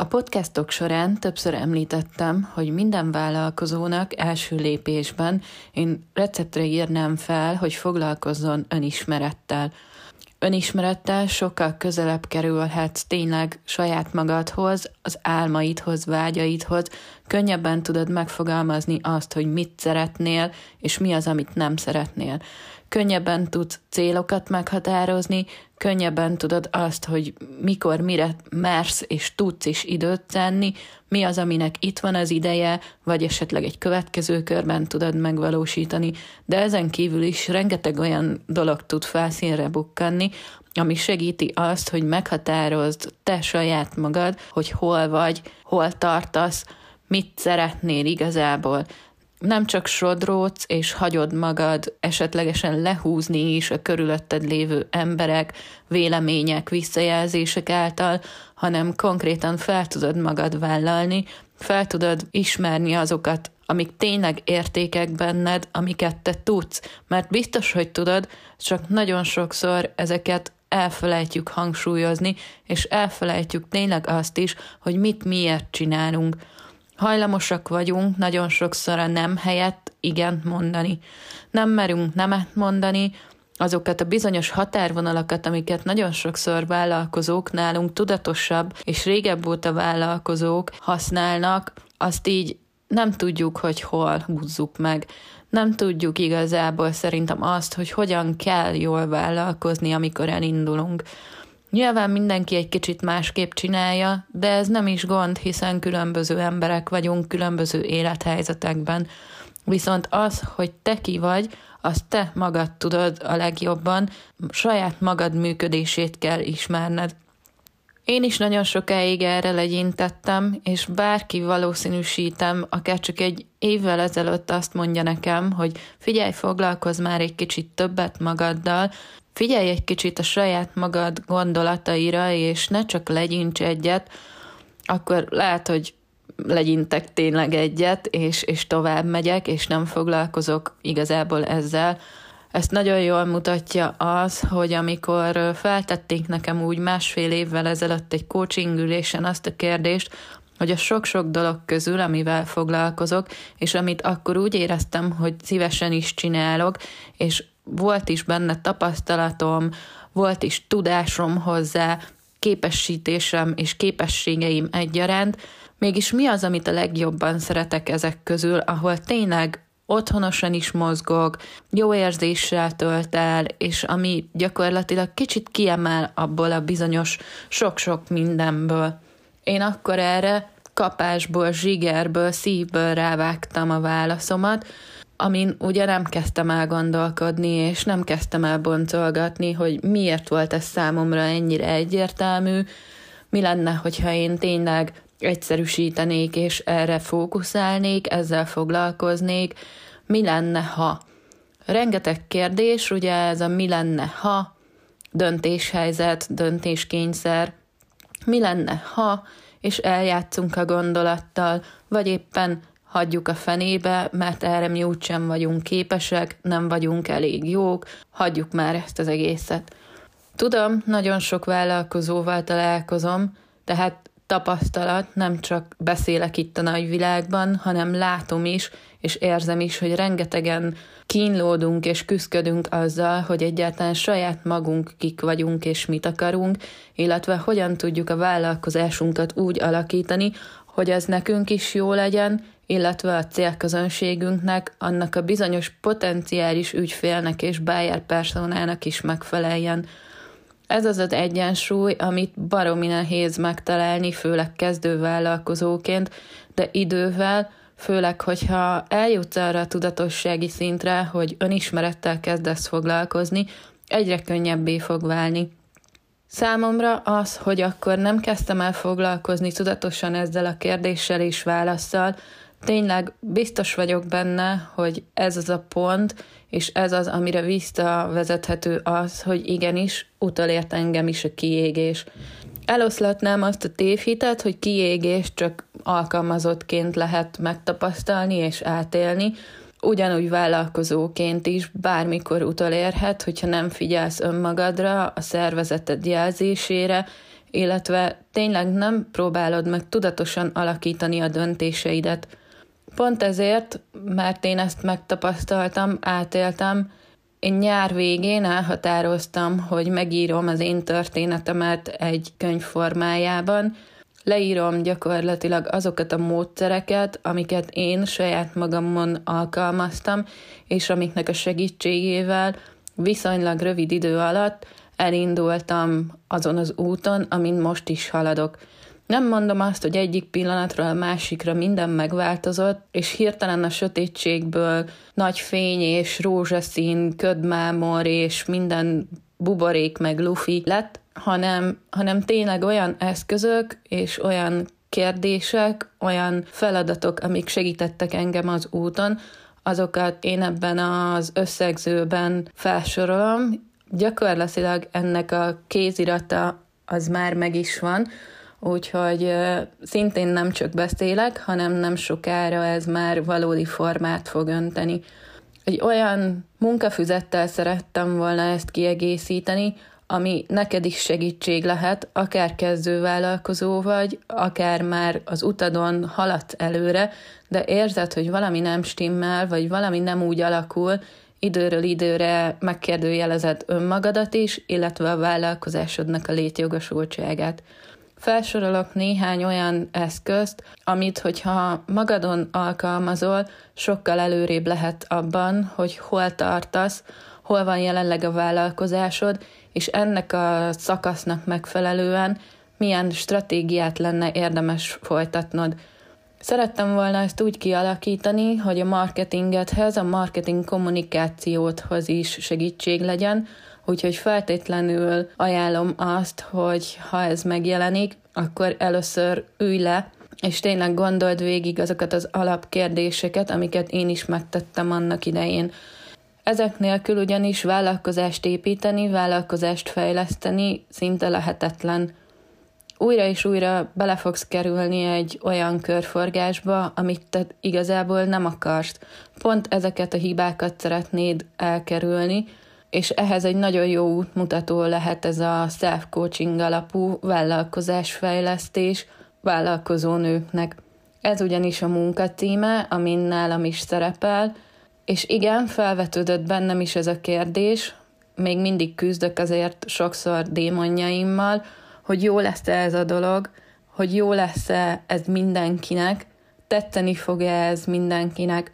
A podcastok során többször említettem, hogy minden vállalkozónak első lépésben én receptre írnám fel, hogy foglalkozzon önismerettel. Önismerettel sokkal közelebb kerülhetsz tényleg saját magadhoz, az álmaidhoz, vágyaidhoz, könnyebben tudod megfogalmazni azt, hogy mit szeretnél, és mi az, amit nem szeretnél könnyebben tudsz célokat meghatározni, könnyebben tudod azt, hogy mikor, mire mersz és tudsz is időt tenni, mi az, aminek itt van az ideje, vagy esetleg egy következő körben tudod megvalósítani, de ezen kívül is rengeteg olyan dolog tud felszínre bukkanni, ami segíti azt, hogy meghatározd te saját magad, hogy hol vagy, hol tartasz, mit szeretnél igazából nem csak sodródsz és hagyod magad esetlegesen lehúzni is a körülötted lévő emberek, vélemények, visszajelzések által, hanem konkrétan fel tudod magad vállalni, fel tudod ismerni azokat, amik tényleg értékek benned, amiket te tudsz, mert biztos, hogy tudod, csak nagyon sokszor ezeket elfelejtjük hangsúlyozni, és elfelejtjük tényleg azt is, hogy mit miért csinálunk. Hajlamosak vagyunk nagyon sokszor a nem helyett igent mondani. Nem merünk nemet mondani, azokat a bizonyos határvonalakat, amiket nagyon sokszor vállalkozók nálunk tudatosabb és régebb óta vállalkozók használnak, azt így nem tudjuk, hogy hol húzzuk meg. Nem tudjuk igazából szerintem azt, hogy hogyan kell jól vállalkozni, amikor elindulunk. Nyilván mindenki egy kicsit másképp csinálja, de ez nem is gond, hiszen különböző emberek vagyunk, különböző élethelyzetekben. Viszont az, hogy te ki vagy, azt te magad tudod a legjobban, saját magad működését kell ismerned. Én is nagyon sokáig erre legyintettem, és bárki valószínűsítem, akár csak egy évvel ezelőtt azt mondja nekem, hogy figyelj, foglalkozz már egy kicsit többet magaddal, Figyelj egy kicsit a saját magad gondolataira, és ne csak legyints egyet, akkor lehet, hogy legyintek tényleg egyet, és, és tovább megyek, és nem foglalkozok igazából ezzel. Ezt nagyon jól mutatja az, hogy amikor feltették nekem úgy másfél évvel ezelőtt egy coaching ülésen azt a kérdést, hogy a sok-sok dolog közül, amivel foglalkozok, és amit akkor úgy éreztem, hogy szívesen is csinálok, és volt is benne tapasztalatom, volt is tudásom hozzá, képesítésem és képességeim egyaránt, mégis mi az, amit a legjobban szeretek ezek közül, ahol tényleg otthonosan is mozgok, jó érzéssel tölt el, és ami gyakorlatilag kicsit kiemel abból a bizonyos sok-sok mindenből. Én akkor erre kapásból, zsigerből, szívből rávágtam a válaszomat, amin ugye nem kezdtem el gondolkodni, és nem kezdtem el boncolgatni, hogy miért volt ez számomra ennyire egyértelmű, mi lenne, hogyha én tényleg egyszerűsítenék, és erre fókuszálnék, ezzel foglalkoznék, mi lenne, ha. Rengeteg kérdés, ugye ez a mi lenne, ha, döntéshelyzet, döntéskényszer, mi lenne, ha, és eljátszunk a gondolattal, vagy éppen hagyjuk a fenébe, mert erre mi úgysem vagyunk képesek, nem vagyunk elég jók, hagyjuk már ezt az egészet. Tudom, nagyon sok vállalkozóval találkozom, tehát tapasztalat, nem csak beszélek itt a nagyvilágban, hanem látom is, és érzem is, hogy rengetegen kínlódunk és küzdködünk azzal, hogy egyáltalán saját magunk kik vagyunk és mit akarunk, illetve hogyan tudjuk a vállalkozásunkat úgy alakítani, hogy ez nekünk is jó legyen, illetve a célközönségünknek, annak a bizonyos potenciális ügyfélnek és buyer personának is megfeleljen. Ez az az egyensúly, amit baromi nehéz megtalálni, főleg kezdővállalkozóként, de idővel, főleg, hogyha eljutsz arra a tudatossági szintre, hogy önismerettel kezdesz foglalkozni, egyre könnyebbé fog válni. Számomra az, hogy akkor nem kezdtem el foglalkozni tudatosan ezzel a kérdéssel és válaszsal, tényleg biztos vagyok benne, hogy ez az a pont, és ez az, amire visszavezethető az, hogy igenis utalért engem is a kiégés. Eloszlatnám azt a tévhitet, hogy kiégés csak alkalmazottként lehet megtapasztalni és átélni, ugyanúgy vállalkozóként is bármikor utolérhet, hogyha nem figyelsz önmagadra, a szervezeted jelzésére, illetve tényleg nem próbálod meg tudatosan alakítani a döntéseidet. Pont ezért, mert én ezt megtapasztaltam, átéltem, én nyár végén elhatároztam, hogy megírom az én történetemet egy könyv formájában, leírom gyakorlatilag azokat a módszereket, amiket én saját magamon alkalmaztam, és amiknek a segítségével viszonylag rövid idő alatt elindultam azon az úton, amin most is haladok. Nem mondom azt, hogy egyik pillanatról a másikra minden megváltozott, és hirtelen a sötétségből nagy fény és rózsaszín, ködmámor és minden buborék meg lufi lett, hanem, hanem tényleg olyan eszközök és olyan kérdések, olyan feladatok, amik segítettek engem az úton, azokat én ebben az összegzőben felsorolom. Gyakorlatilag ennek a kézirata az már meg is van, úgyhogy szintén nem csak beszélek, hanem nem sokára ez már valódi formát fog önteni. Egy olyan munkafüzettel szerettem volna ezt kiegészíteni, ami neked is segítség lehet, akár kezdővállalkozó vagy, akár már az utadon haladsz előre, de érzed, hogy valami nem stimmel, vagy valami nem úgy alakul, időről időre megkérdőjelezed önmagadat is, illetve a vállalkozásodnak a létjogosultságát. Felsorolok néhány olyan eszközt, amit, hogyha magadon alkalmazol, sokkal előrébb lehet abban, hogy hol tartasz, hol van jelenleg a vállalkozásod, és ennek a szakasznak megfelelően milyen stratégiát lenne érdemes folytatnod. Szerettem volna ezt úgy kialakítani, hogy a marketingethez, a marketing kommunikációthoz is segítség legyen, úgyhogy feltétlenül ajánlom azt, hogy ha ez megjelenik, akkor először ülj le, és tényleg gondold végig azokat az alapkérdéseket, amiket én is megtettem annak idején. Ezek nélkül ugyanis vállalkozást építeni, vállalkozást fejleszteni szinte lehetetlen. Újra és újra bele fogsz kerülni egy olyan körforgásba, amit te igazából nem akarsz. Pont ezeket a hibákat szeretnéd elkerülni, és ehhez egy nagyon jó útmutató lehet ez a self-coaching alapú vállalkozásfejlesztés vállalkozó nőknek. Ez ugyanis a munka címe, amin nálam is szerepel, és igen, felvetődött bennem is ez a kérdés, még mindig küzdök azért sokszor démonjaimmal, hogy jó lesz-e ez a dolog, hogy jó lesz-e ez mindenkinek, tetszeni fog-e ez mindenkinek.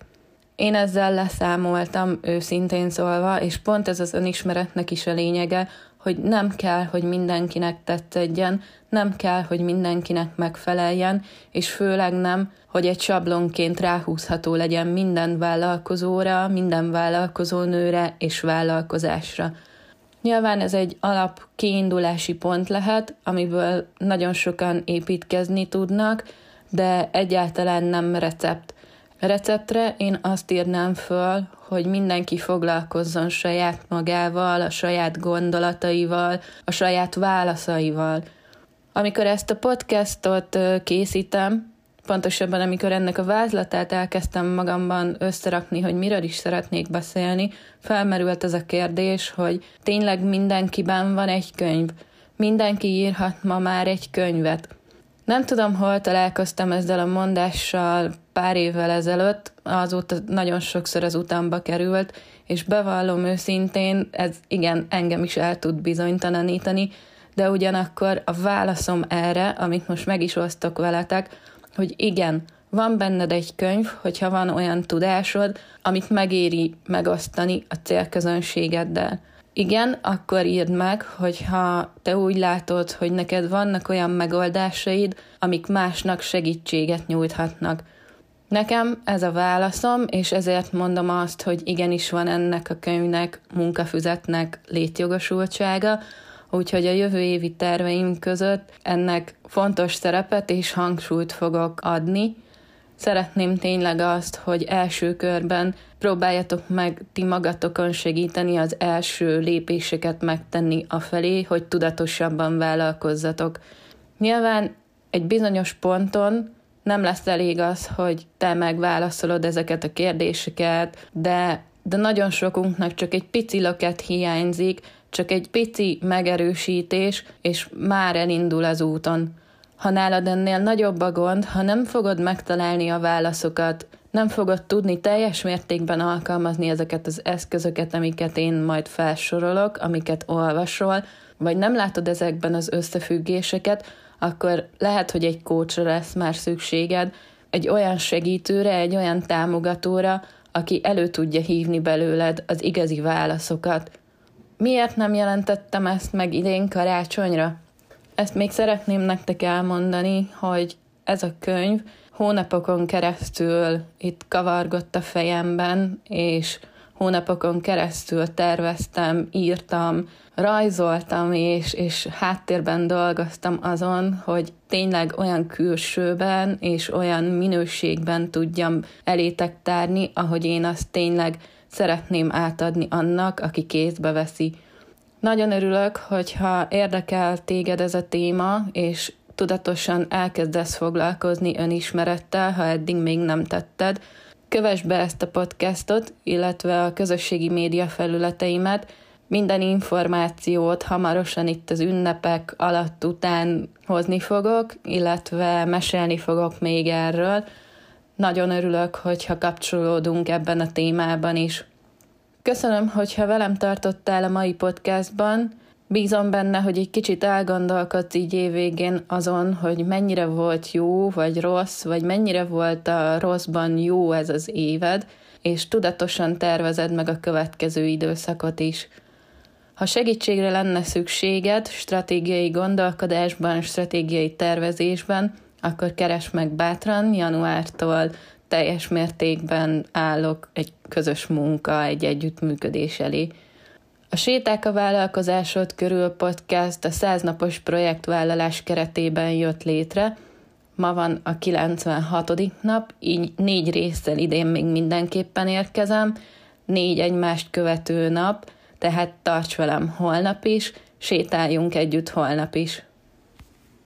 Én ezzel leszámoltam őszintén szólva, és pont ez az önismeretnek is a lényege, hogy nem kell, hogy mindenkinek tetszedjen, nem kell, hogy mindenkinek megfeleljen, és főleg nem, hogy egy sablonként ráhúzható legyen minden vállalkozóra, minden vállalkozónőre és vállalkozásra. Nyilván ez egy alap kiindulási pont lehet, amiből nagyon sokan építkezni tudnak, de egyáltalán nem recept. Receptre én azt írnám föl, hogy mindenki foglalkozzon saját magával, a saját gondolataival, a saját válaszaival. Amikor ezt a podcastot készítem, pontosabban amikor ennek a vázlatát elkezdtem magamban összerakni, hogy miről is szeretnék beszélni, felmerült ez a kérdés, hogy tényleg mindenkiben van egy könyv. Mindenki írhat ma már egy könyvet. Nem tudom, hol találkoztam ezzel a mondással pár évvel ezelőtt, azóta nagyon sokszor az utamba került, és bevallom őszintén, ez igen, engem is el tud bizonytalanítani, de ugyanakkor a válaszom erre, amit most meg is osztok veletek, hogy igen, van benned egy könyv, hogyha van olyan tudásod, amit megéri megosztani a célközönségeddel. Igen, akkor írd meg, hogyha te úgy látod, hogy neked vannak olyan megoldásaid, amik másnak segítséget nyújthatnak. Nekem ez a válaszom, és ezért mondom azt, hogy igenis van ennek a könyvnek, munkafüzetnek létjogosultsága, úgyhogy a jövő évi terveim között ennek fontos szerepet és hangsúlyt fogok adni. Szeretném tényleg azt, hogy első körben próbáljatok meg ti magatokon segíteni az első lépéseket megtenni a felé, hogy tudatosabban vállalkozzatok. Nyilván egy bizonyos ponton nem lesz elég az, hogy te megválaszolod ezeket a kérdéseket, de, de nagyon sokunknak csak egy pici löket hiányzik, csak egy pici megerősítés, és már elindul az úton. Ha nálad ennél nagyobb a gond, ha nem fogod megtalálni a válaszokat, nem fogod tudni teljes mértékben alkalmazni ezeket az eszközöket, amiket én majd felsorolok, amiket olvasol, vagy nem látod ezekben az összefüggéseket, akkor lehet, hogy egy kócsra lesz már szükséged, egy olyan segítőre, egy olyan támogatóra, aki elő tudja hívni belőled az igazi válaszokat. Miért nem jelentettem ezt meg idén karácsonyra? Ezt még szeretném nektek elmondani, hogy ez a könyv hónapokon keresztül itt kavargott a fejemben, és hónapokon keresztül terveztem, írtam, rajzoltam, és, és háttérben dolgoztam azon, hogy tényleg olyan külsőben és olyan minőségben tudjam elétek tárni, ahogy én azt tényleg szeretném átadni annak, aki kézbe veszi. Nagyon örülök, hogyha érdekel téged ez a téma, és tudatosan elkezdesz foglalkozni önismerettel, ha eddig még nem tetted, kövess be ezt a podcastot, illetve a közösségi média felületeimet, minden információt hamarosan itt az ünnepek alatt után hozni fogok, illetve mesélni fogok még erről. Nagyon örülök, hogyha kapcsolódunk ebben a témában is. Köszönöm, hogyha velem tartottál a mai podcastban. Bízom benne, hogy egy kicsit elgondolkodsz így évvégén azon, hogy mennyire volt jó vagy rossz, vagy mennyire volt a rosszban jó ez az éved, és tudatosan tervezed meg a következő időszakot is. Ha segítségre lenne szükséged stratégiai gondolkodásban, stratégiai tervezésben, akkor keres meg bátran, januártól teljes mértékben állok egy közös munka, egy együttműködés elé. A Séták a vállalkozásod körül podcast a 100 napos projektvállalás keretében jött létre. Ma van a 96. nap, így négy részsel idén még mindenképpen érkezem, négy egymást követő nap, tehát tarts velem holnap is, sétáljunk együtt holnap is.